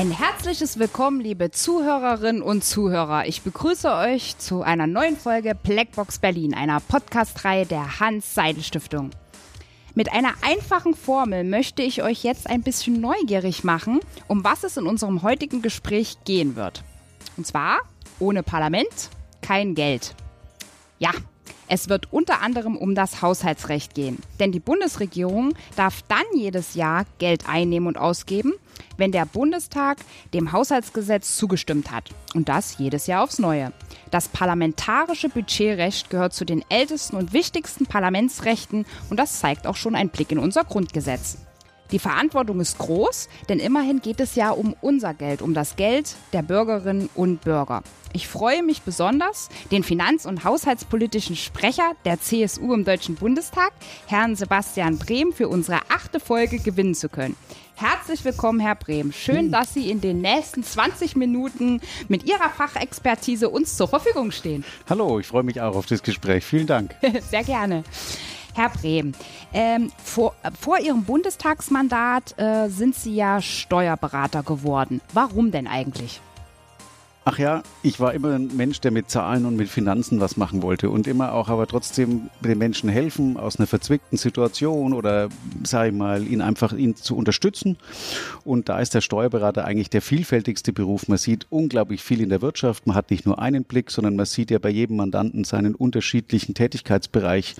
Ein herzliches Willkommen, liebe Zuhörerinnen und Zuhörer. Ich begrüße euch zu einer neuen Folge Blackbox Berlin, einer Podcast-Reihe der Hans-Seidel-Stiftung. Mit einer einfachen Formel möchte ich euch jetzt ein bisschen neugierig machen, um was es in unserem heutigen Gespräch gehen wird. Und zwar ohne Parlament kein Geld. Ja, es wird unter anderem um das Haushaltsrecht gehen. Denn die Bundesregierung darf dann jedes Jahr Geld einnehmen und ausgeben, wenn der Bundestag dem Haushaltsgesetz zugestimmt hat. Und das jedes Jahr aufs Neue. Das parlamentarische Budgetrecht gehört zu den ältesten und wichtigsten Parlamentsrechten und das zeigt auch schon ein Blick in unser Grundgesetz. Die Verantwortung ist groß, denn immerhin geht es ja um unser Geld, um das Geld der Bürgerinnen und Bürger. Ich freue mich besonders, den finanz- und haushaltspolitischen Sprecher der CSU im Deutschen Bundestag, Herrn Sebastian Brehm, für unsere achte Folge gewinnen zu können. Herzlich willkommen, Herr Brehm. Schön, dass Sie in den nächsten 20 Minuten mit Ihrer Fachexpertise uns zur Verfügung stehen. Hallo, ich freue mich auch auf das Gespräch. Vielen Dank. Sehr gerne. Herr Brehm, ähm, vor, vor, Ihrem Bundestagsmandat äh, sind Sie ja Steuerberater geworden. Warum denn eigentlich? Ach ja, ich war immer ein Mensch, der mit Zahlen und mit Finanzen was machen wollte und immer auch aber trotzdem den Menschen helfen aus einer verzwickten Situation oder sage ich mal, ihn einfach ihn zu unterstützen. Und da ist der Steuerberater eigentlich der vielfältigste Beruf. Man sieht unglaublich viel in der Wirtschaft. Man hat nicht nur einen Blick, sondern man sieht ja bei jedem Mandanten seinen unterschiedlichen Tätigkeitsbereich.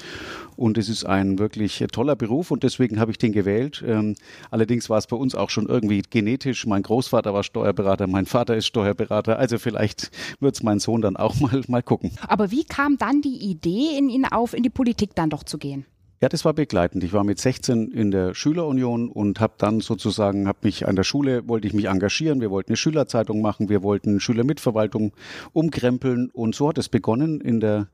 Und es ist ein wirklich toller Beruf und deswegen habe ich den gewählt. Ähm, allerdings war es bei uns auch schon irgendwie genetisch. Mein Großvater war Steuerberater, mein Vater ist Steuerberater. Also vielleicht wird es mein Sohn dann auch mal, mal gucken. Aber wie kam dann die Idee in ihn auf, in die Politik dann doch zu gehen? Ja, das war begleitend. Ich war mit 16 in der Schülerunion und habe dann sozusagen, habe mich an der Schule, wollte ich mich engagieren. Wir wollten eine Schülerzeitung machen, wir wollten Schülermitverwaltung umkrempeln und so hat es begonnen in der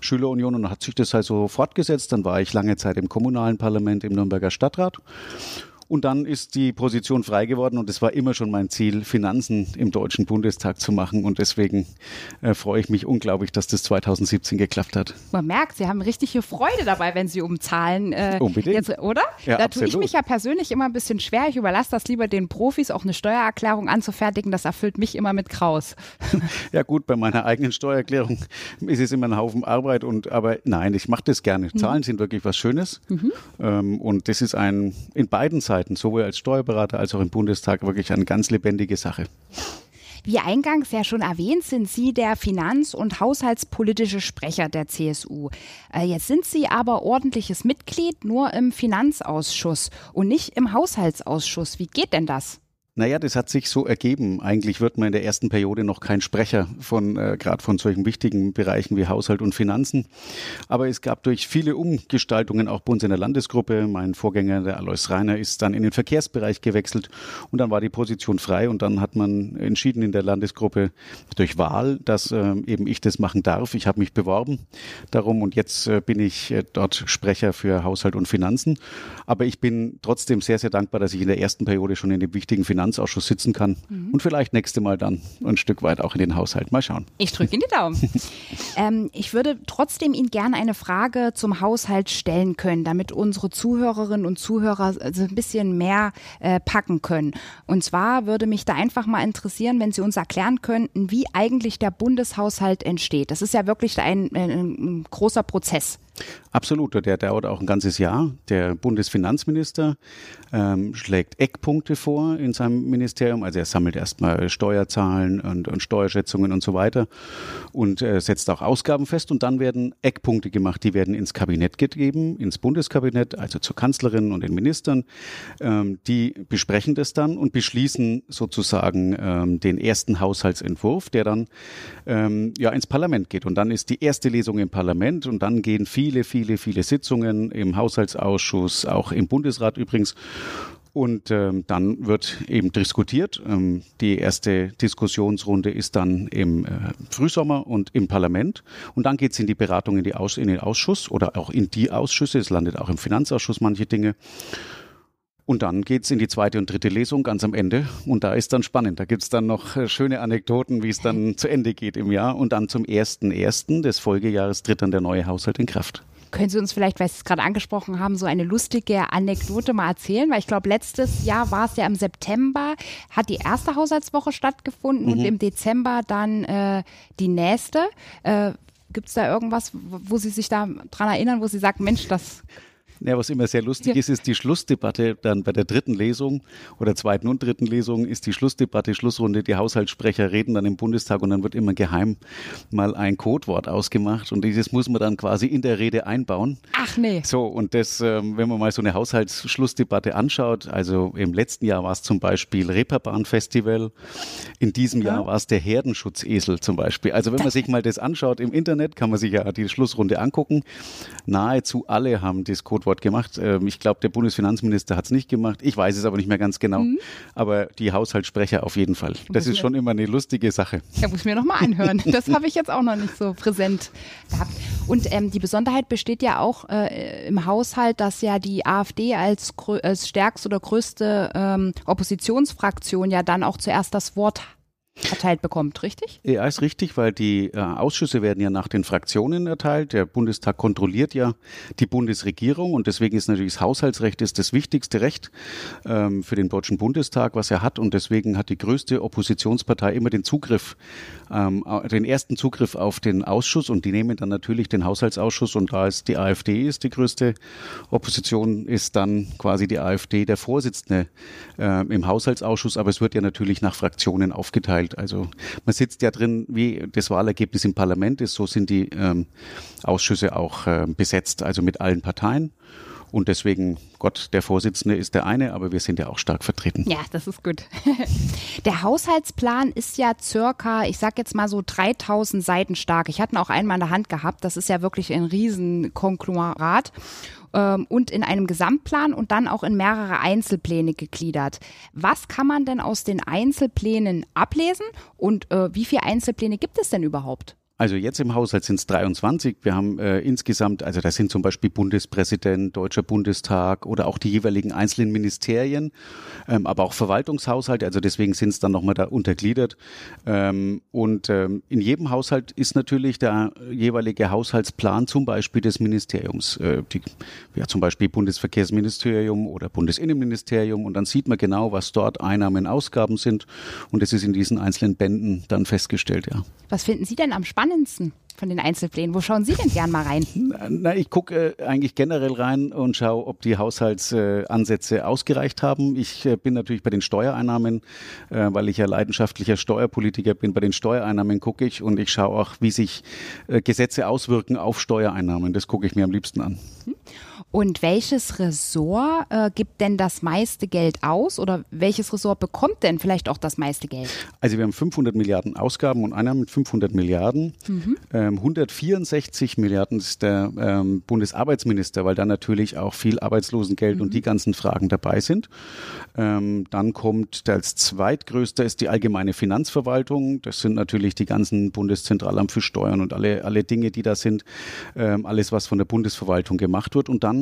Schülerunion und hat sich das halt so fortgesetzt. Dann war ich lange Zeit im kommunalen Parlament im Nürnberger Stadtrat und dann ist die Position frei geworden und es war immer schon mein Ziel, Finanzen im Deutschen Bundestag zu machen. Und deswegen äh, freue ich mich unglaublich, dass das 2017 geklappt hat. Man merkt, Sie haben richtige Freude dabei, wenn Sie um Zahlen, äh, Unbedingt. Jetzt, oder? Ja, da absolut. tue ich mich ja persönlich immer ein bisschen schwer. Ich überlasse das lieber den Profis, auch eine Steuererklärung anzufertigen. Das erfüllt mich immer mit Kraus. Ja gut, bei meiner eigenen Steuererklärung ist es immer ein Haufen Arbeit. Und aber nein, ich mache das gerne. Zahlen mhm. sind wirklich was Schönes. Mhm. Ähm, und das ist ein in beiden Seiten Seiten, sowohl als Steuerberater als auch im Bundestag, wirklich eine ganz lebendige Sache. Wie eingangs ja schon erwähnt, sind Sie der finanz- und haushaltspolitische Sprecher der CSU. Äh, jetzt sind Sie aber ordentliches Mitglied nur im Finanzausschuss und nicht im Haushaltsausschuss. Wie geht denn das? Naja, das hat sich so ergeben. Eigentlich wird man in der ersten Periode noch kein Sprecher von, äh, gerade von solchen wichtigen Bereichen wie Haushalt und Finanzen. Aber es gab durch viele Umgestaltungen auch bei uns in der Landesgruppe. Mein Vorgänger, der Alois Reiner, ist dann in den Verkehrsbereich gewechselt und dann war die Position frei und dann hat man entschieden in der Landesgruppe durch Wahl, dass äh, eben ich das machen darf. Ich habe mich beworben darum und jetzt äh, bin ich äh, dort Sprecher für Haushalt und Finanzen. Aber ich bin trotzdem sehr, sehr dankbar, dass ich in der ersten Periode schon in dem wichtigen Finanz Finanzausschuss sitzen kann mhm. und vielleicht nächste Mal dann ein Stück weit auch in den Haushalt. Mal schauen. Ich drücke Ihnen die Daumen. ähm, ich würde trotzdem Ihnen gerne eine Frage zum Haushalt stellen können, damit unsere Zuhörerinnen und Zuhörer also ein bisschen mehr äh, packen können. Und zwar würde mich da einfach mal interessieren, wenn Sie uns erklären könnten, wie eigentlich der Bundeshaushalt entsteht. Das ist ja wirklich ein, ein, ein großer Prozess. Absolut, der dauert auch ein ganzes Jahr. Der Bundesfinanzminister ähm, schlägt Eckpunkte vor in seinem Ministerium. Also er sammelt erstmal Steuerzahlen und, und Steuerschätzungen und so weiter und äh, setzt auch Ausgaben fest. Und dann werden Eckpunkte gemacht, die werden ins Kabinett gegeben, ins Bundeskabinett, also zur Kanzlerin und den Ministern. Ähm, die besprechen das dann und beschließen sozusagen ähm, den ersten Haushaltsentwurf, der dann ähm, ja ins Parlament geht. Und dann ist die erste Lesung im Parlament und dann gehen viele viele, viele, viele Sitzungen im Haushaltsausschuss, auch im Bundesrat übrigens. Und ähm, dann wird eben diskutiert. Ähm, die erste Diskussionsrunde ist dann im äh, Frühsommer und im Parlament. Und dann geht es in die Beratung in, die Aus in den Ausschuss oder auch in die Ausschüsse. Es landet auch im Finanzausschuss manche Dinge. Und dann geht's in die zweite und dritte Lesung ganz am Ende. Und da ist dann spannend. Da gibt's dann noch äh, schöne Anekdoten, wie es dann zu Ende geht im Jahr. Und dann zum ersten ersten des Folgejahres tritt dann der neue Haushalt in Kraft. Können Sie uns vielleicht, weil Sie es gerade angesprochen haben, so eine lustige Anekdote mal erzählen? Weil ich glaube, letztes Jahr war es ja im September, hat die erste Haushaltswoche stattgefunden mhm. und im Dezember dann äh, die nächste. Äh, Gibt es da irgendwas, wo Sie sich da dran erinnern, wo Sie sagen, Mensch, das ja, was immer sehr lustig ja. ist, ist die Schlussdebatte dann bei der dritten Lesung oder zweiten und dritten Lesung ist die Schlussdebatte, Schlussrunde. Die Haushaltssprecher reden dann im Bundestag und dann wird immer geheim mal ein Codewort ausgemacht und dieses muss man dann quasi in der Rede einbauen. Ach nee. So, und das, ähm, wenn man mal so eine Haushaltsschlussdebatte anschaut, also im letzten Jahr war es zum Beispiel Reeperbahn-Festival, in diesem ja. Jahr war es der Herdenschutzesel zum Beispiel. Also wenn man sich mal das anschaut im Internet, kann man sich ja die Schlussrunde angucken. Nahezu alle haben das Codewort Stichwort gemacht. Ähm, ich glaube, der Bundesfinanzminister hat es nicht gemacht. Ich weiß es aber nicht mehr ganz genau. Mhm. Aber die Haushaltssprecher auf jeden Fall. Das ist schon immer eine lustige Sache. Ja, muss ich mir nochmal anhören. Das habe ich jetzt auch noch nicht so präsent gehabt. Und ähm, die Besonderheit besteht ja auch äh, im Haushalt, dass ja die AfD als, als stärkste oder größte ähm, Oppositionsfraktion ja dann auch zuerst das Wort hat erteilt bekommt, richtig? Ja, ist richtig, weil die äh, Ausschüsse werden ja nach den Fraktionen erteilt. Der Bundestag kontrolliert ja die Bundesregierung und deswegen ist natürlich das Haushaltsrecht ist das wichtigste Recht ähm, für den Deutschen Bundestag, was er hat und deswegen hat die größte Oppositionspartei immer den Zugriff, ähm, den ersten Zugriff auf den Ausschuss und die nehmen dann natürlich den Haushaltsausschuss und da ist die AfD ist die größte Opposition, ist dann quasi die AfD der Vorsitzende äh, im Haushaltsausschuss, aber es wird ja natürlich nach Fraktionen aufgeteilt verteilt. Also man sitzt ja drin, wie das Wahlergebnis im Parlament ist, so sind die ähm, Ausschüsse auch äh, besetzt, also mit allen Parteien. Und deswegen, Gott, der Vorsitzende ist der eine, aber wir sind ja auch stark vertreten. Ja, das ist gut. Der Haushaltsplan ist ja circa, ich sag jetzt mal so 3000 Seiten stark. Ich hatte ihn auch einmal in der Hand gehabt. Das ist ja wirklich ein Riesenkonglomerat ähm, und in einem Gesamtplan und dann auch in mehrere Einzelpläne gegliedert. Was kann man denn aus den Einzelplänen ablesen und äh, wie viele Einzelpläne gibt es denn überhaupt? Also jetzt im Haushalt sind es 23. Wir haben äh, insgesamt, also das sind zum Beispiel Bundespräsident, Deutscher Bundestag oder auch die jeweiligen einzelnen Ministerien, ähm, aber auch Verwaltungshaushalte. Also deswegen sind es dann nochmal da untergliedert. Ähm, und ähm, in jedem Haushalt ist natürlich der jeweilige Haushaltsplan zum Beispiel des Ministeriums. Äh, die, ja, zum Beispiel Bundesverkehrsministerium oder Bundesinnenministerium. Und dann sieht man genau, was dort Einnahmen, Ausgaben sind. Und das ist in diesen einzelnen Bänden dann festgestellt, ja. Was finden Sie denn am spannendsten? Spannendsten von den Einzelplänen? Wo schauen Sie denn gern mal rein? Na, ich gucke äh, eigentlich generell rein und schaue, ob die Haushaltsansätze äh, ausgereicht haben. Ich äh, bin natürlich bei den Steuereinnahmen, äh, weil ich ja leidenschaftlicher Steuerpolitiker bin. Bei den Steuereinnahmen gucke ich und ich schaue auch, wie sich äh, Gesetze auswirken auf Steuereinnahmen. Das gucke ich mir am liebsten an. Hm. Und welches Ressort äh, gibt denn das meiste Geld aus oder welches Ressort bekommt denn vielleicht auch das meiste Geld? Also wir haben 500 Milliarden Ausgaben und einer mit 500 Milliarden. Mhm. Ähm, 164 Milliarden ist der ähm, Bundesarbeitsminister, weil da natürlich auch viel Arbeitslosengeld mhm. und die ganzen Fragen dabei sind. Ähm, dann kommt als zweitgrößter ist die allgemeine Finanzverwaltung. Das sind natürlich die ganzen Bundeszentralamt für Steuern und alle, alle Dinge, die da sind. Ähm, alles, was von der Bundesverwaltung gemacht wird. Und dann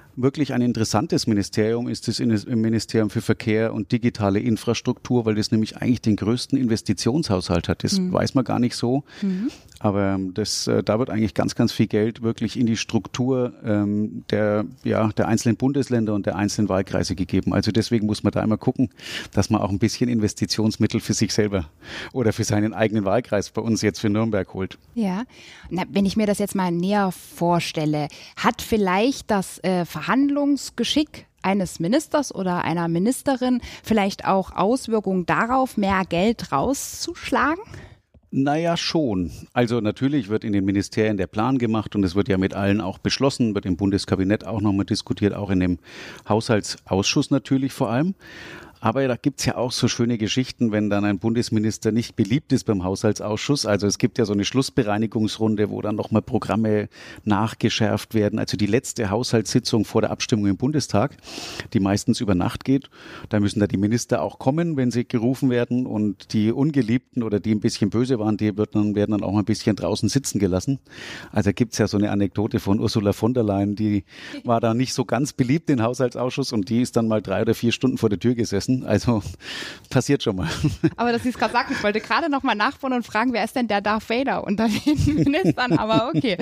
wirklich ein interessantes Ministerium ist das Ministerium für Verkehr und digitale Infrastruktur, weil das nämlich eigentlich den größten Investitionshaushalt hat. Das mhm. weiß man gar nicht so. Mhm. Aber ähm, das, äh, da wird eigentlich ganz, ganz viel Geld wirklich in die Struktur ähm, der, ja, der einzelnen Bundesländer und der einzelnen Wahlkreise gegeben. Also deswegen muss man da immer gucken, dass man auch ein bisschen Investitionsmittel für sich selber oder für seinen eigenen Wahlkreis bei uns jetzt für Nürnberg holt. Ja, Na, wenn ich mir das jetzt mal näher vorstelle, hat vielleicht das äh, Verhandlungsgeschick eines Ministers oder einer Ministerin vielleicht auch Auswirkungen darauf, mehr Geld rauszuschlagen? Naja, schon. Also natürlich wird in den Ministerien der Plan gemacht und es wird ja mit allen auch beschlossen, wird im Bundeskabinett auch nochmal diskutiert, auch in dem Haushaltsausschuss natürlich vor allem. Aber da gibt's ja auch so schöne Geschichten, wenn dann ein Bundesminister nicht beliebt ist beim Haushaltsausschuss. Also es gibt ja so eine Schlussbereinigungsrunde, wo dann nochmal Programme nachgeschärft werden. Also die letzte Haushaltssitzung vor der Abstimmung im Bundestag, die meistens über Nacht geht. Da müssen da die Minister auch kommen, wenn sie gerufen werden. Und die Ungeliebten oder die ein bisschen böse waren, die wird dann, werden dann auch ein bisschen draußen sitzen gelassen. Also gibt's ja so eine Anekdote von Ursula von der Leyen, die war da nicht so ganz beliebt im Haushaltsausschuss und die ist dann mal drei oder vier Stunden vor der Tür gesessen. Also passiert schon mal. Aber dass Sie es gerade sagten, ich wollte gerade noch mal nachbauen und fragen, wer ist denn der Darth Vader unter den Ministern? Aber okay.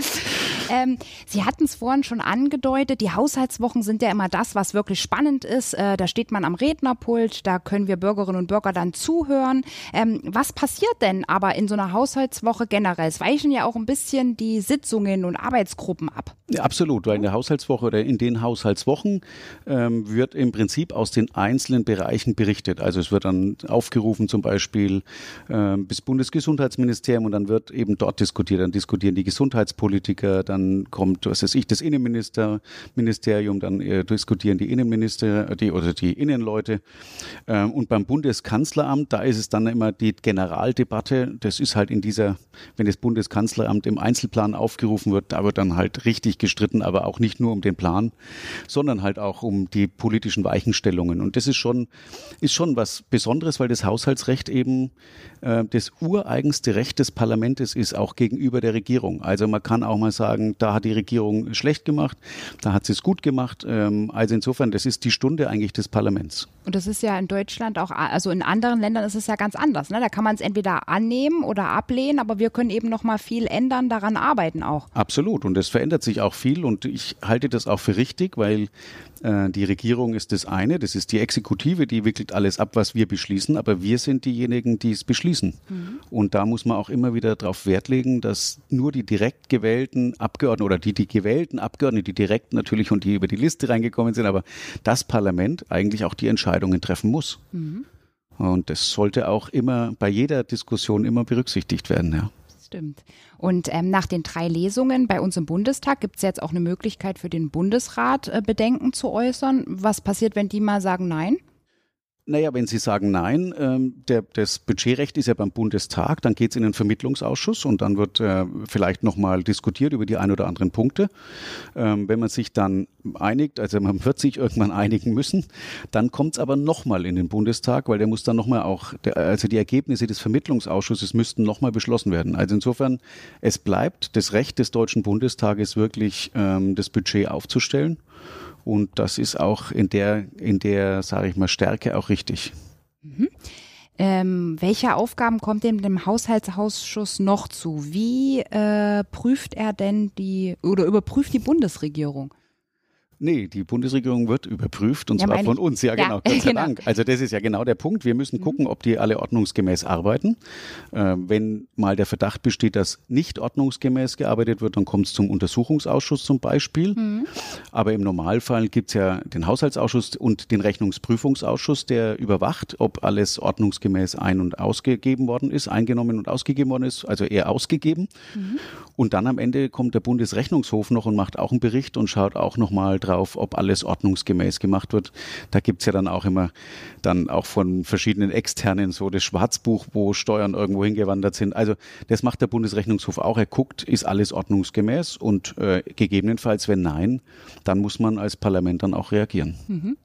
Ähm, Sie hatten es vorhin schon angedeutet, die Haushaltswochen sind ja immer das, was wirklich spannend ist. Äh, da steht man am Rednerpult, da können wir Bürgerinnen und Bürger dann zuhören. Ähm, was passiert denn aber in so einer Haushaltswoche generell? Es weichen ja auch ein bisschen die Sitzungen und Arbeitsgruppen ab. Ja, absolut, weil in der Haushaltswoche oder in den Haushaltswochen ähm, wird im Prinzip aus den einzelnen Bereichen berichtet. Also es wird dann aufgerufen zum Beispiel ähm, bis Bundesgesundheitsministerium und dann wird eben dort diskutiert. Dann diskutieren die Gesundheitspolitiker, dann kommt, was weiß ich, das Innenministerium, dann äh, diskutieren die Innenminister die, oder die Innenleute. Ähm, und beim Bundeskanzleramt, da ist es dann immer die Generaldebatte. Das ist halt in dieser, wenn das Bundeskanzleramt im Einzelplan aufgerufen wird, da wird dann halt richtig gestritten, aber auch nicht nur um den Plan, sondern halt auch um die politischen Weichenstellungen. Und das ist schon, ist schon was Besonderes, weil das Haushaltsrecht eben äh, das ureigenste Recht des Parlaments ist, auch gegenüber der Regierung. Also man kann auch mal sagen, da hat die Regierung schlecht gemacht, da hat sie es gut gemacht. Ähm, also insofern, das ist die Stunde eigentlich des Parlaments. Und das ist ja in Deutschland auch, also in anderen Ländern ist es ja ganz anders. Ne? Da kann man es entweder annehmen oder ablehnen, aber wir können eben noch mal viel ändern, daran arbeiten auch. Absolut. Und es verändert sich auch viel und ich halte das auch für richtig, weil äh, die Regierung ist das eine, das ist die Exekutive, die wickelt alles ab, was wir beschließen, aber wir sind diejenigen, die es beschließen. Mhm. Und da muss man auch immer wieder darauf Wert legen, dass nur die direkt gewählten Abgeordneten oder die, die gewählten Abgeordneten, die direkt natürlich und die über die Liste reingekommen sind, aber das Parlament eigentlich auch die Entscheidungen treffen muss. Mhm. Und das sollte auch immer bei jeder Diskussion immer berücksichtigt werden, ja stimmt. Und ähm, nach den drei Lesungen bei uns im Bundestag gibt es jetzt auch eine Möglichkeit für den Bundesrat, äh, Bedenken zu äußern. Was passiert, wenn die mal sagen Nein? Naja, wenn Sie sagen nein, ähm, der, das Budgetrecht ist ja beim Bundestag, dann geht es in den Vermittlungsausschuss und dann wird äh, vielleicht nochmal diskutiert über die ein oder anderen Punkte. Ähm, wenn man sich dann einigt, also man wird sich irgendwann einigen müssen, dann kommt es aber nochmal in den Bundestag, weil der muss dann nochmal auch, der, also die Ergebnisse des Vermittlungsausschusses müssten nochmal beschlossen werden. Also insofern, es bleibt das Recht des Deutschen Bundestages wirklich, ähm, das Budget aufzustellen. Und das ist auch in der, in der, sage ich mal, Stärke auch richtig. Mhm. Ähm, welche Aufgaben kommt dem, dem Haushaltsausschuss noch zu? Wie äh, prüft er denn die oder überprüft die Bundesregierung? Nee, die Bundesregierung wird überprüft und ja, zwar von uns. Ja, genau, ja, Gott sei genau. Dank. Also das ist ja genau der Punkt. Wir müssen mhm. gucken, ob die alle ordnungsgemäß arbeiten. Äh, wenn mal der Verdacht besteht, dass nicht ordnungsgemäß gearbeitet wird, dann kommt es zum Untersuchungsausschuss zum Beispiel. Mhm. Aber im Normalfall gibt es ja den Haushaltsausschuss und den Rechnungsprüfungsausschuss, der überwacht, ob alles ordnungsgemäß ein- und ausgegeben worden ist, eingenommen und ausgegeben worden ist, also eher ausgegeben. Mhm. Und dann am Ende kommt der Bundesrechnungshof noch und macht auch einen Bericht und schaut auch nochmal drauf, ob alles ordnungsgemäß gemacht wird. Da gibt's ja dann auch immer dann auch von verschiedenen Externen so das Schwarzbuch, wo Steuern irgendwo hingewandert sind. Also das macht der Bundesrechnungshof auch. Er guckt, ist alles ordnungsgemäß und äh, gegebenenfalls, wenn nein, dann muss man als Parlament dann auch reagieren. Mhm.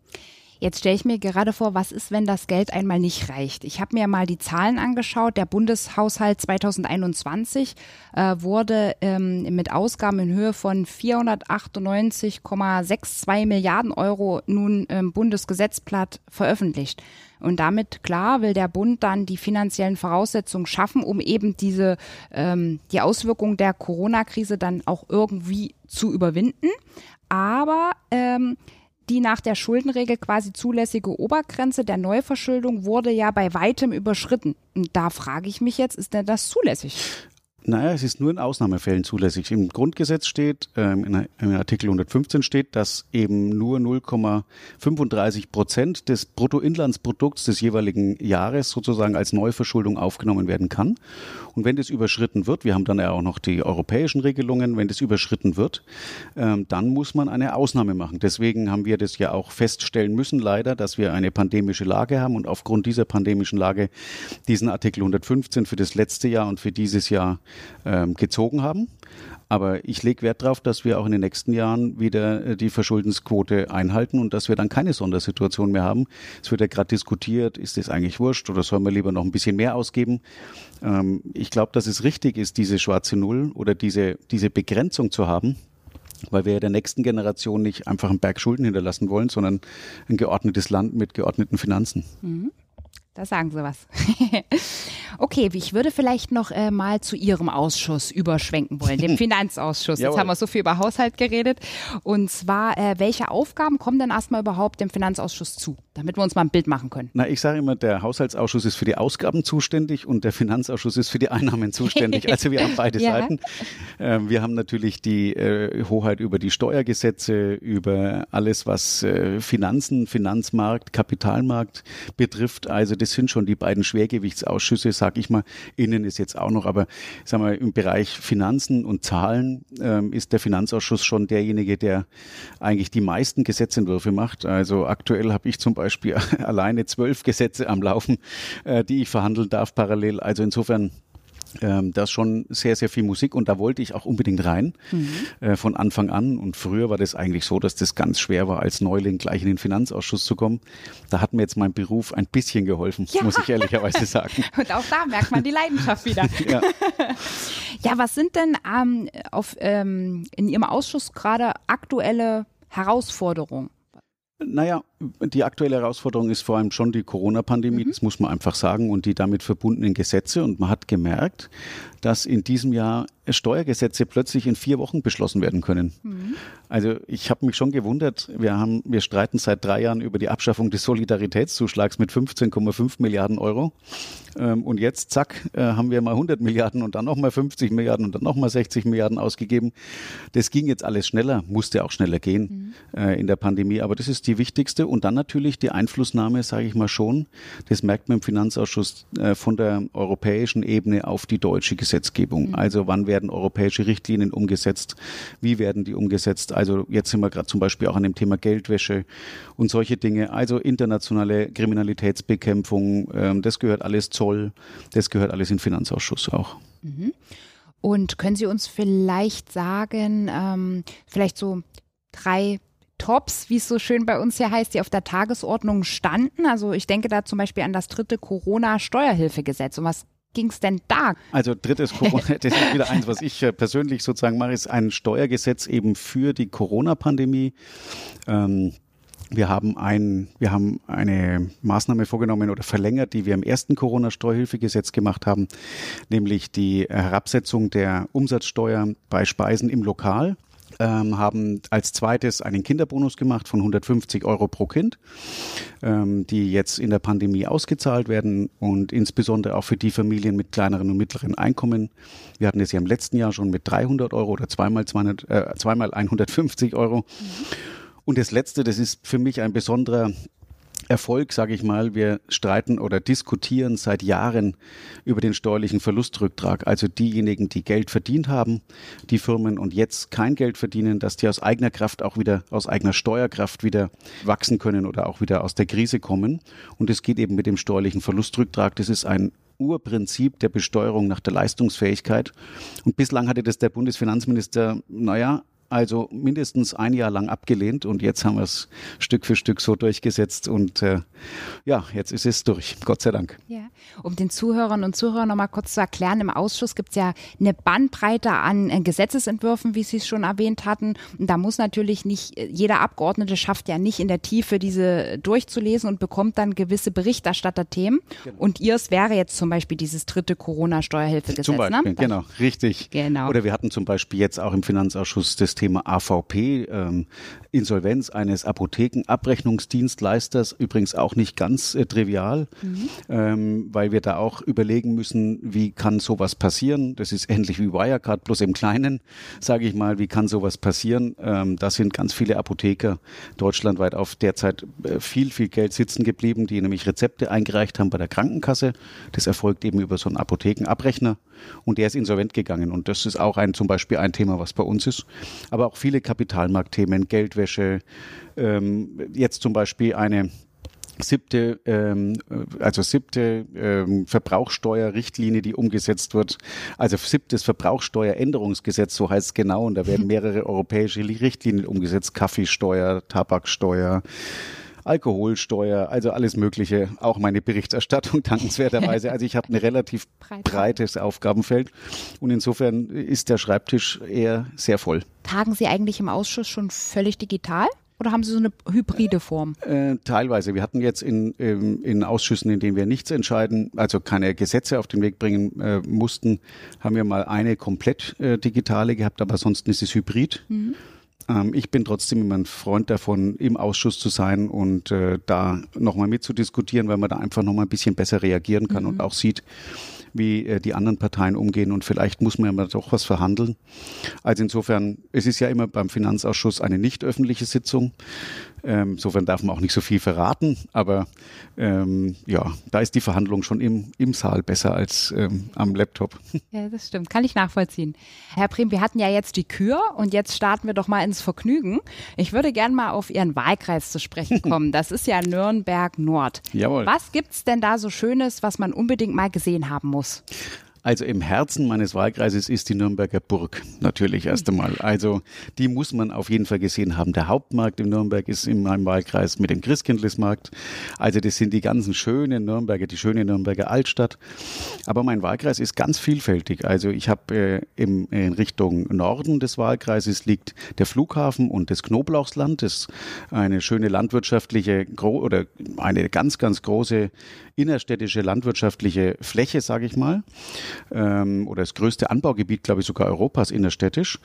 Jetzt stelle ich mir gerade vor, was ist, wenn das Geld einmal nicht reicht? Ich habe mir mal die Zahlen angeschaut. Der Bundeshaushalt 2021 äh, wurde ähm, mit Ausgaben in Höhe von 498,62 Milliarden Euro nun im Bundesgesetzblatt veröffentlicht. Und damit, klar, will der Bund dann die finanziellen Voraussetzungen schaffen, um eben diese, ähm, die Auswirkungen der Corona-Krise dann auch irgendwie zu überwinden. Aber ähm, die nach der Schuldenregel quasi zulässige Obergrenze der Neuverschuldung wurde ja bei weitem überschritten. Und da frage ich mich jetzt, ist denn das zulässig? Naja, es ist nur in Ausnahmefällen zulässig. Im Grundgesetz steht, ähm, in, Artikel 115 steht, dass eben nur 0,35 Prozent des Bruttoinlandsprodukts des jeweiligen Jahres sozusagen als Neuverschuldung aufgenommen werden kann. Und wenn das überschritten wird, wir haben dann ja auch noch die europäischen Regelungen, wenn das überschritten wird, ähm, dann muss man eine Ausnahme machen. Deswegen haben wir das ja auch feststellen müssen, leider, dass wir eine pandemische Lage haben und aufgrund dieser pandemischen Lage diesen Artikel 115 für das letzte Jahr und für dieses Jahr ähm, gezogen haben. Aber ich lege Wert darauf, dass wir auch in den nächsten Jahren wieder äh, die Verschuldensquote einhalten und dass wir dann keine Sondersituation mehr haben. Es wird ja gerade diskutiert, ist das eigentlich wurscht oder sollen wir lieber noch ein bisschen mehr ausgeben? Ähm, ich glaube, dass es richtig ist, diese schwarze Null oder diese, diese Begrenzung zu haben weil wir der nächsten Generation nicht einfach einen Berg Schulden hinterlassen wollen, sondern ein geordnetes Land mit geordneten Finanzen. Mhm. Da sagen Sie was. okay, ich würde vielleicht noch äh, mal zu Ihrem Ausschuss überschwenken wollen, dem Finanzausschuss. Jetzt haben wir so viel über Haushalt geredet. Und zwar, äh, welche Aufgaben kommen denn erstmal überhaupt dem Finanzausschuss zu, damit wir uns mal ein Bild machen können? Na, ich sage immer, der Haushaltsausschuss ist für die Ausgaben zuständig und der Finanzausschuss ist für die Einnahmen zuständig. Also wir haben beide ja. Seiten. Ähm, wir haben natürlich die äh, Hoheit über die Steuergesetze, über alles, was äh, Finanzen, Finanzmarkt, Kapitalmarkt betrifft. Also das sind schon die beiden Schwergewichtsausschüsse, sag ich mal. Innen ist jetzt auch noch, aber sag mal, im Bereich Finanzen und Zahlen ähm, ist der Finanzausschuss schon derjenige, der eigentlich die meisten Gesetzentwürfe macht. Also aktuell habe ich zum Beispiel alleine zwölf Gesetze am Laufen, äh, die ich verhandeln darf parallel. Also insofern ähm, da ist schon sehr, sehr viel Musik und da wollte ich auch unbedingt rein mhm. äh, von Anfang an. Und früher war das eigentlich so, dass das ganz schwer war, als Neuling gleich in den Finanzausschuss zu kommen. Da hat mir jetzt mein Beruf ein bisschen geholfen, ja. muss ich ehrlicherweise sagen. und auch da merkt man die Leidenschaft wieder. ja. ja, was sind denn ähm, auf, ähm, in Ihrem Ausschuss gerade aktuelle Herausforderungen? Naja, die aktuelle Herausforderung ist vor allem schon die Corona-Pandemie, mhm. das muss man einfach sagen, und die damit verbundenen Gesetze. Und man hat gemerkt, dass in diesem Jahr Steuergesetze plötzlich in vier Wochen beschlossen werden können. Mhm. Also ich habe mich schon gewundert, wir haben, wir streiten seit drei Jahren über die Abschaffung des Solidaritätszuschlags mit 15,5 Milliarden Euro. Ähm, und jetzt, zack, äh, haben wir mal 100 Milliarden und dann nochmal 50 Milliarden und dann nochmal 60 Milliarden ausgegeben. Das ging jetzt alles schneller, musste auch schneller gehen mhm. äh, in der Pandemie. Aber das ist die wichtigste. Und dann natürlich die Einflussnahme, sage ich mal schon, das merkt man im Finanzausschuss äh, von der europäischen Ebene auf die deutsche Gesetzgebung. Mhm. Also wann werden europäische Richtlinien umgesetzt? Wie werden die umgesetzt? Also jetzt sind wir gerade zum Beispiel auch an dem Thema Geldwäsche und solche Dinge. Also internationale Kriminalitätsbekämpfung, ähm, das gehört alles Zoll, das gehört alles in Finanzausschuss auch. Mhm. Und können Sie uns vielleicht sagen, ähm, vielleicht so drei Tops, wie es so schön bei uns hier heißt, die auf der Tagesordnung standen? Also ich denke da zum Beispiel an das dritte Corona-Steuerhilfegesetz. Um was ging es denn da? Also drittes Corona, das ist wieder eins, was ich äh, persönlich sozusagen mache, ist ein Steuergesetz eben für die Corona-Pandemie. Ähm, wir haben ein, wir haben eine Maßnahme vorgenommen oder verlängert, die wir im ersten Corona-Steuerhilfegesetz gemacht haben, nämlich die Herabsetzung der Umsatzsteuer bei Speisen im Lokal ähm, haben als zweites einen Kinderbonus gemacht von 150 Euro pro Kind, ähm, die jetzt in der Pandemie ausgezahlt werden und insbesondere auch für die Familien mit kleineren und mittleren Einkommen. Wir hatten es ja im letzten Jahr schon mit 300 Euro oder zweimal, 200, äh, zweimal 150 Euro. Mhm. Und das Letzte, das ist für mich ein besonderer Erfolg, sage ich mal. Wir streiten oder diskutieren seit Jahren über den steuerlichen Verlustrücktrag. Also diejenigen, die Geld verdient haben, die Firmen und jetzt kein Geld verdienen, dass die aus eigener Kraft auch wieder, aus eigener Steuerkraft wieder wachsen können oder auch wieder aus der Krise kommen. Und es geht eben mit dem steuerlichen Verlustrücktrag. Das ist ein Urprinzip der Besteuerung nach der Leistungsfähigkeit. Und bislang hatte das der Bundesfinanzminister, naja, also mindestens ein Jahr lang abgelehnt und jetzt haben wir es Stück für Stück so durchgesetzt und äh, ja, jetzt ist es durch, Gott sei Dank. Ja. Um den Zuhörern und Zuhörern nochmal kurz zu erklären, im Ausschuss gibt es ja eine Bandbreite an äh, Gesetzesentwürfen, wie Sie es schon erwähnt hatten. Und da muss natürlich nicht, äh, jeder Abgeordnete schafft ja nicht in der Tiefe diese durchzulesen und bekommt dann gewisse Berichterstatterthemen. Genau. Und Ihrs wäre jetzt zum Beispiel dieses dritte Corona-Steuerhilfegesetz. Zum Beispiel, ne? genau, richtig. Genau. Oder wir hatten zum Beispiel jetzt auch im Finanzausschuss das Thema AVP, ähm, Insolvenz eines Apothekenabrechnungsdienstleisters, übrigens auch nicht ganz äh, trivial. Mhm. Ähm, ähm, weil wir da auch überlegen müssen, wie kann sowas passieren. Das ist ähnlich wie Wirecard, bloß im Kleinen, sage ich mal, wie kann sowas passieren. Ähm, da sind ganz viele Apotheker deutschlandweit auf derzeit äh, viel, viel Geld sitzen geblieben, die nämlich Rezepte eingereicht haben bei der Krankenkasse. Das erfolgt eben über so einen Apothekenabrechner und der ist insolvent gegangen. Und das ist auch ein, zum Beispiel ein Thema, was bei uns ist. Aber auch viele Kapitalmarktthemen, Geldwäsche, ähm, jetzt zum Beispiel eine siebte, ähm, also siebte ähm, Verbrauchsteuerrichtlinie, die umgesetzt wird. Also siebtes Verbrauchsteueränderungsgesetz, so heißt es genau. Und da werden mehrere europäische Richtlinien umgesetzt. Kaffeesteuer, Tabaksteuer. Alkoholsteuer, also alles Mögliche, auch meine Berichterstattung dankenswerterweise. Also ich habe ein relativ breites Aufgabenfeld und insofern ist der Schreibtisch eher sehr voll. Tagen Sie eigentlich im Ausschuss schon völlig digital? Oder haben Sie so eine hybride Form? Äh, teilweise. Wir hatten jetzt in, in, in Ausschüssen, in denen wir nichts entscheiden, also keine Gesetze auf den Weg bringen äh, mussten, haben wir mal eine komplett äh, digitale gehabt, aber ansonsten ist es hybrid. Mhm. Ähm, ich bin trotzdem immer ein Freund davon, im Ausschuss zu sein und äh, da nochmal mitzudiskutieren, weil man da einfach nochmal ein bisschen besser reagieren kann mhm. und auch sieht, wie äh, die anderen Parteien umgehen und vielleicht muss man ja doch was verhandeln. Also insofern, es ist ja immer beim Finanzausschuss eine nicht öffentliche Sitzung. Ähm, insofern darf man auch nicht so viel verraten, aber ähm, ja, da ist die Verhandlung schon im, im Saal besser als ähm, am Laptop. Ja, das stimmt. Kann ich nachvollziehen. Herr Prim, wir hatten ja jetzt die Kür und jetzt starten wir doch mal ins Vergnügen. Ich würde gerne mal auf Ihren Wahlkreis zu sprechen kommen. Das ist ja Nürnberg Nord. Jawohl. Was gibt's denn da so Schönes, was man unbedingt mal gesehen haben muss? Also im Herzen meines Wahlkreises ist die Nürnberger Burg natürlich erst einmal. Also die muss man auf jeden Fall gesehen haben. Der Hauptmarkt in Nürnberg ist in meinem Wahlkreis mit dem Christkindlesmarkt. Also das sind die ganzen schönen Nürnberger, die schöne Nürnberger Altstadt. Aber mein Wahlkreis ist ganz vielfältig. Also ich habe äh, in Richtung Norden des Wahlkreises liegt der Flughafen und das Knoblauchsland. Das ist eine schöne landwirtschaftliche oder eine ganz, ganz große innerstädtische landwirtschaftliche Fläche, sage ich mal, ähm, oder das größte Anbaugebiet, glaube ich, sogar Europas innerstädtisch.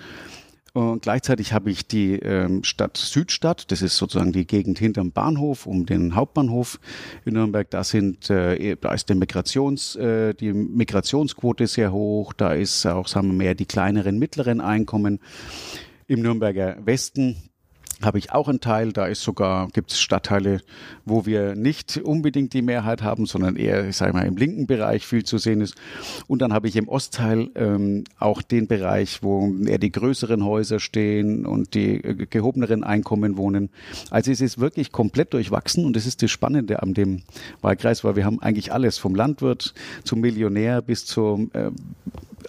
Und gleichzeitig habe ich die ähm, Stadt Südstadt, das ist sozusagen die Gegend hinterm Bahnhof, um den Hauptbahnhof in Nürnberg. Da sind, äh, da ist der Migrations, äh, die Migrationsquote sehr hoch. Da ist auch, sagen wir mehr, die kleineren, mittleren Einkommen. Im Nürnberger Westen habe ich auch einen Teil. Da ist sogar, gibt es Stadtteile, wo wir nicht unbedingt die Mehrheit haben, sondern eher, ich sage mal, im linken Bereich viel zu sehen ist. Und dann habe ich im Ostteil ähm, auch den Bereich, wo eher die größeren Häuser stehen und die äh, gehobeneren Einkommen wohnen. Also es ist wirklich komplett durchwachsen und das ist das Spannende an dem Wahlkreis, weil wir haben eigentlich alles, vom Landwirt zum Millionär bis zum äh,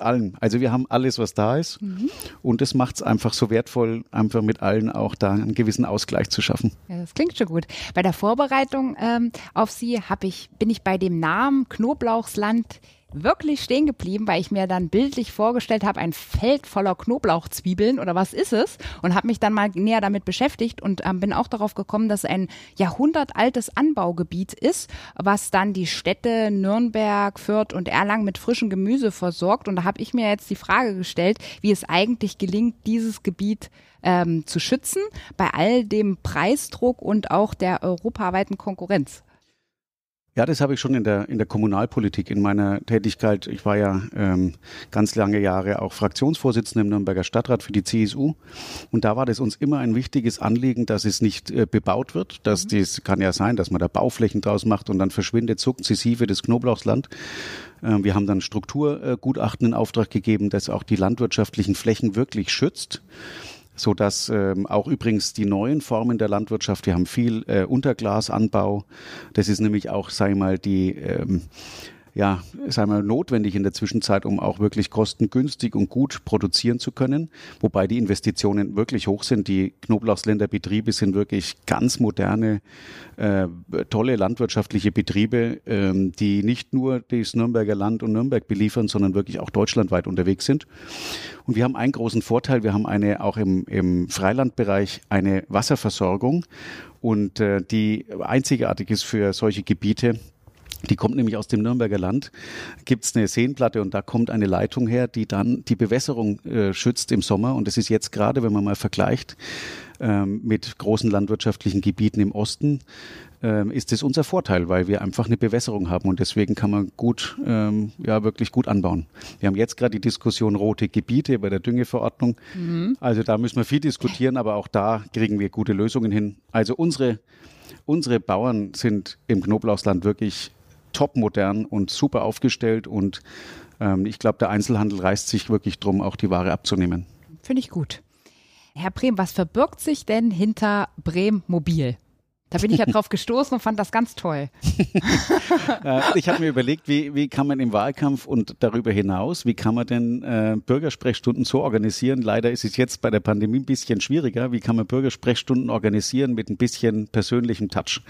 allen. Also wir haben alles, was da ist. Mhm. Und das macht es einfach so wertvoll, einfach mit allen auch da einen gewissen Ausgleich zu schaffen. Ja, das klingt schon gut. Bei der Vorbereitung ähm, auf Sie ich, bin ich bei dem Namen Knoblauchsland wirklich stehen geblieben, weil ich mir dann bildlich vorgestellt habe, ein Feld voller Knoblauchzwiebeln oder was ist es? Und habe mich dann mal näher damit beschäftigt und ähm, bin auch darauf gekommen, dass ein jahrhundertaltes Anbaugebiet ist, was dann die Städte Nürnberg, Fürth und Erlangen mit frischem Gemüse versorgt. Und da habe ich mir jetzt die Frage gestellt, wie es eigentlich gelingt, dieses Gebiet ähm, zu schützen bei all dem Preisdruck und auch der europaweiten Konkurrenz. Ja, das habe ich schon in der, in der Kommunalpolitik, in meiner Tätigkeit. Ich war ja ähm, ganz lange Jahre auch Fraktionsvorsitzender im Nürnberger Stadtrat für die CSU. Und da war das uns immer ein wichtiges Anliegen, dass es nicht äh, bebaut wird. Dass mhm. das kann ja sein, dass man da Bauflächen draus macht und dann verschwindet sukzessive das Knoblauchsland. Äh, wir haben dann Strukturgutachten in Auftrag gegeben, das auch die landwirtschaftlichen Flächen wirklich schützt so dass ähm, auch übrigens die neuen Formen der Landwirtschaft, wir haben viel äh, Unterglasanbau. Das ist nämlich auch, sei mal, die ähm, ja, sei mal, notwendig in der Zwischenzeit, um auch wirklich kostengünstig und gut produzieren zu können. Wobei die Investitionen wirklich hoch sind. Die Knoblauchsländer Betriebe sind wirklich ganz moderne, äh, tolle landwirtschaftliche Betriebe, ähm, die nicht nur das Nürnberger Land und Nürnberg beliefern, sondern wirklich auch deutschlandweit unterwegs sind. Und wir haben einen großen Vorteil. Wir haben eine, auch im, im Freilandbereich eine Wasserversorgung und äh, die einzigartig ist für solche Gebiete Die kommt nämlich aus dem Nürnberger Land. Gibt es eine Seenplatte und da kommt eine Leitung her, die dann die Bewässerung äh, schützt im Sommer. Und das ist jetzt gerade, wenn man mal vergleicht ähm, mit großen landwirtschaftlichen Gebieten im Osten, ähm, ist es unser Vorteil, weil wir einfach eine Bewässerung haben und deswegen kann man gut, ähm, ja wirklich gut anbauen. Wir haben jetzt gerade die Diskussion rote Gebiete bei der Düngeverordnung. Mhm. Also da müssen wir viel diskutieren, aber auch da kriegen wir gute Lösungen hin. Also unsere unsere Bauern sind im Knoblauchsland wirklich topmodern und super aufgestellt und ähm, ich glaube, der Einzelhandel reißt sich wirklich drum, auch die Ware abzunehmen. Finde ich gut. Herr Brehm, was verbirgt sich denn hinter Brehm Mobil? Da bin ich ja drauf gestoßen und fand das ganz toll. Äh, ich habe mir überlegt, wie, wie kann man im Wahlkampf und darüber hinaus, wie kann man denn äh, Bürgersprechstunden so organisieren? Leider ist es jetzt bei der Pandemie ein bisschen schwieriger. Wie kann man Bürgersprechstunden organisieren mit ein bisschen persönlichem Touch,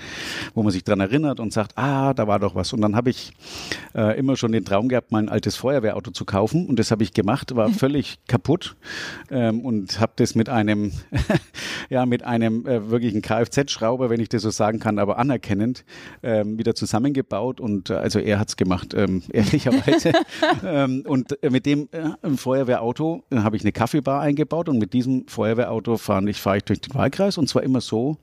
wo man sich dran erinnert und sagt, ah, da war doch was. Und dann habe ich äh, immer schon den Traum gehabt, mein altes Feuerwehrauto zu kaufen und das habe ich gemacht, war völlig kaputt ähm, und habe das mit einem, ja, mit einem äh, wirklichen Kfz-Schrauber, wenn ich das so sagen kann, aber anerkennend, ähm, wieder zusammengebaut und äh, also er hat's gemacht, ähm, ehrlicherweise. ähm, und äh, mit dem äh, Feuerwehrauto äh, habe ich eine Kaffeebar eingebaut und mit diesem Feuerwehrauto fahre ich, fahr ich durch den Wahlkreis und zwar immer so,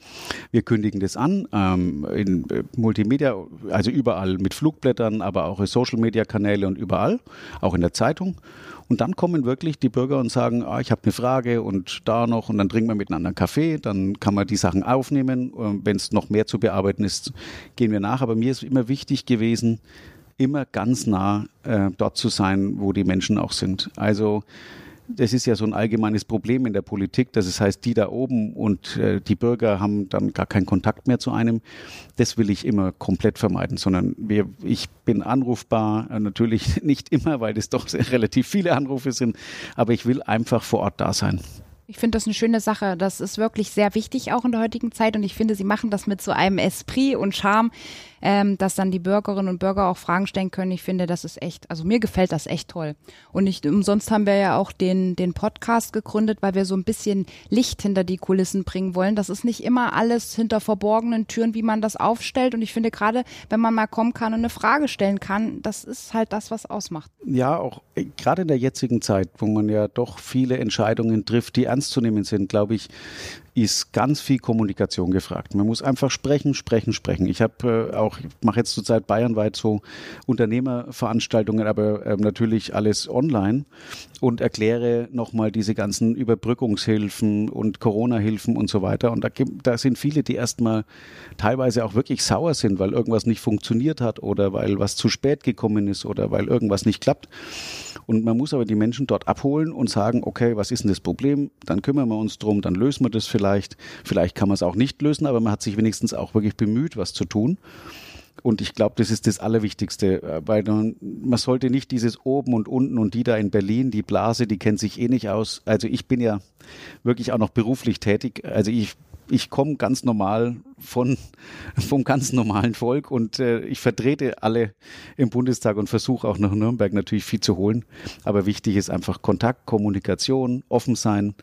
wir kündigen das an, ähm, in äh, Multimedia, also überall mit Flugblättern, aber auch in Social-Media-Kanäle und überall, auch in der Zeitung. Und dann kommen wirklich die Bürger und sagen, ah, ich habe eine Frage und da noch und dann trinken wir miteinander einen Kaffee, dann kann man die Sachen aufnehmen. Wenn es noch mehr zu bearbeiten ist, gehen wir nach. Aber mir ist immer wichtig gewesen, immer ganz nah äh, dort zu sein, wo die Menschen auch sind. Also das ist ja so ein allgemeines Problem in der Politik, dass es heißt, die da oben und äh, die Bürger haben dann gar keinen Kontakt mehr zu einem. Das will ich immer komplett vermeiden, sondern wir, ich bin anrufbar, äh, natürlich nicht immer, weil das doch relativ viele Anrufe sind, aber ich will einfach vor Ort da sein. Ich finde das eine schöne Sache. Das ist wirklich sehr wichtig auch in der heutigen Zeit und ich finde, Sie machen das mit so einem Esprit und Charme, ähm, dass dann die Bürgerinnen und Bürger auch Fragen stellen können. Ich finde, das ist echt, also mir gefällt das echt toll. Und nicht umsonst haben wir ja auch den, den Podcast gegründet, weil wir so ein bisschen Licht hinter die Kulissen bringen wollen. Das ist nicht immer alles hinter verborgenen Türen, wie man das aufstellt. Und ich finde gerade, wenn man mal kommen kann und eine Frage stellen kann, das ist halt das, was ausmacht. Ja, auch äh, gerade in der jetzigen Zeit, wo man ja doch viele Entscheidungen trifft, die ernst zu nehmen sind, glaube ich, ist ganz viel Kommunikation gefragt. Man muss einfach sprechen, sprechen, sprechen. Ich habe äh, auch, ich mache jetzt zurzeit bayernweit so Unternehmerveranstaltungen, aber äh, natürlich alles online und erkläre nochmal diese ganzen Überbrückungshilfen und Corona-Hilfen und so weiter. Und da, gibt, da sind viele, die erstmal teilweise auch wirklich sauer sind, weil irgendwas nicht funktioniert hat oder weil was zu spät gekommen ist oder weil irgendwas nicht klappt. Und man muss aber die Menschen dort abholen und sagen, okay, was ist denn das Problem? Dann kümmern wir uns drum, dann lösen wir das vielleicht. Vielleicht kann man es auch nicht lösen, aber man hat sich wenigstens auch wirklich bemüht, was zu tun. Und ich glaube, das ist das Allerwichtigste, äh, weil man, man sollte nicht dieses oben und unten und die da in Berlin, die Blase, die kennt sich eh nicht aus. Also ich bin ja wirklich auch noch beruflich tätig. Also ich ich komme ganz normal von, vom ganz normalen Volk und äh, ich vertrete alle im Bundestag und versuche auch nach Nürnberg natürlich viel zu holen. Aber wichtig ist einfach Kontakt, Kommunikation, offen sein.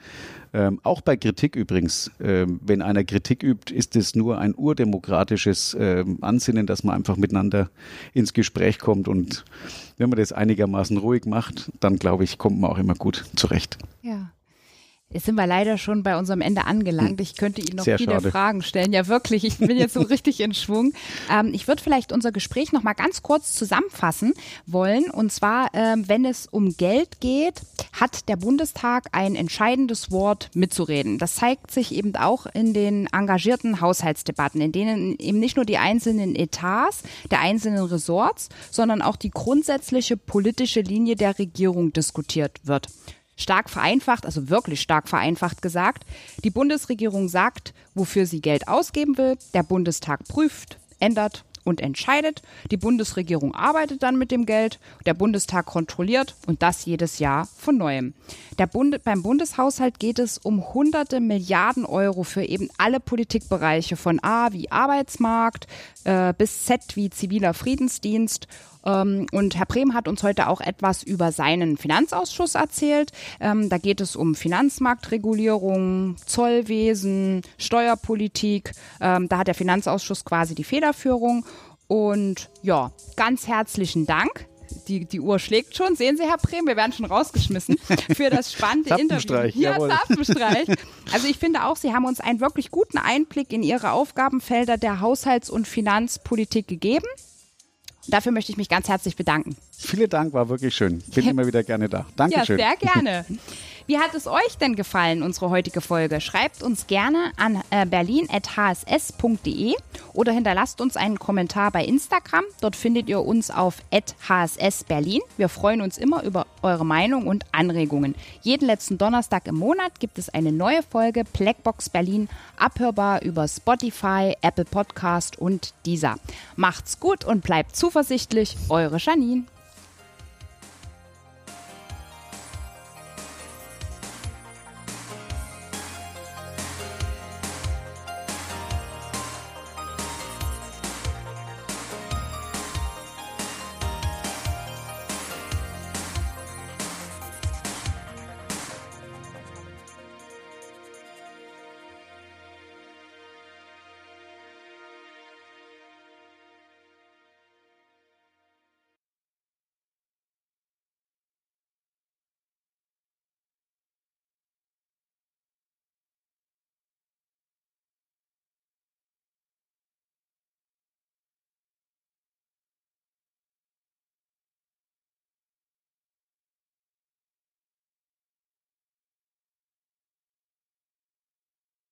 Ähm, auch bei Kritik übrigens. Ähm, wenn einer Kritik übt, ist es nur ein urdemokratisches ähm, Ansinnen, dass man einfach miteinander ins Gespräch kommt. Und wenn man das einigermaßen ruhig macht, dann glaube ich, kommt man auch immer gut zurecht. Ja. Jetzt sind wir leider schon bei unserem Ende angelangt. Ich könnte Ihnen noch Sehr viele schade. Fragen stellen. Ja, wirklich. Ich bin jetzt so richtig in Schwung. Ähm, ich würde vielleicht unser Gespräch noch mal ganz kurz zusammenfassen wollen. Und zwar, ähm, wenn es um Geld geht, hat der Bundestag ein entscheidendes Wort mitzureden. Das zeigt sich eben auch in den engagierten Haushaltsdebatten, in denen eben nicht nur die einzelnen Etats der einzelnen Ressorts, sondern auch die grundsätzliche politische Linie der Regierung diskutiert wird. Stark vereinfacht, also wirklich stark vereinfacht gesagt, die Bundesregierung sagt, wofür sie Geld ausgeben will, der Bundestag prüft, ändert und entscheidet. Die Bundesregierung arbeitet dann mit dem Geld, der Bundestag kontrolliert und das jedes Jahr von neuem. Bund, beim Bundeshaushalt geht es um hunderte Milliarden Euro für eben alle Politikbereiche von A wie Arbeitsmarkt äh, bis Z wie ziviler Friedensdienst ähm, und Herr Brehm hat uns heute auch etwas über seinen Finanzausschuss erzählt. Ähm, da geht es um Finanzmarktregulierung, Zollwesen, Steuerpolitik. Ähm, da hat der Finanzausschuss quasi die Federführung. Und ja, ganz herzlichen Dank. Die, die Uhr schlägt schon. Sehen Sie, Herr Brehm, wir werden schon rausgeschmissen für das spannende Interview. Ja, Zapfenstreich. Also ich finde auch, Sie haben uns einen wirklich guten Einblick in Ihre Aufgabenfelder der Haushalts- und Finanzpolitik gegeben. Dafür möchte ich mich ganz herzlich bedanken. Vielen Dank, war wirklich schön. Bin immer wieder gerne da. Dankeschön. Ja, sehr gerne. Wie hat es euch denn gefallen, unsere heutige Folge? Schreibt uns gerne an äh, berlin.hss.de oder hinterlasst uns einen Kommentar bei Instagram. Dort findet ihr uns auf hssberlin. Wir freuen uns immer über eure Meinung und Anregungen. Jeden letzten Donnerstag im Monat gibt es eine neue Folge Blackbox Berlin, abhörbar über Spotify, Apple Podcast und dieser. Macht's gut und bleibt zuversichtlich. Eure Janine.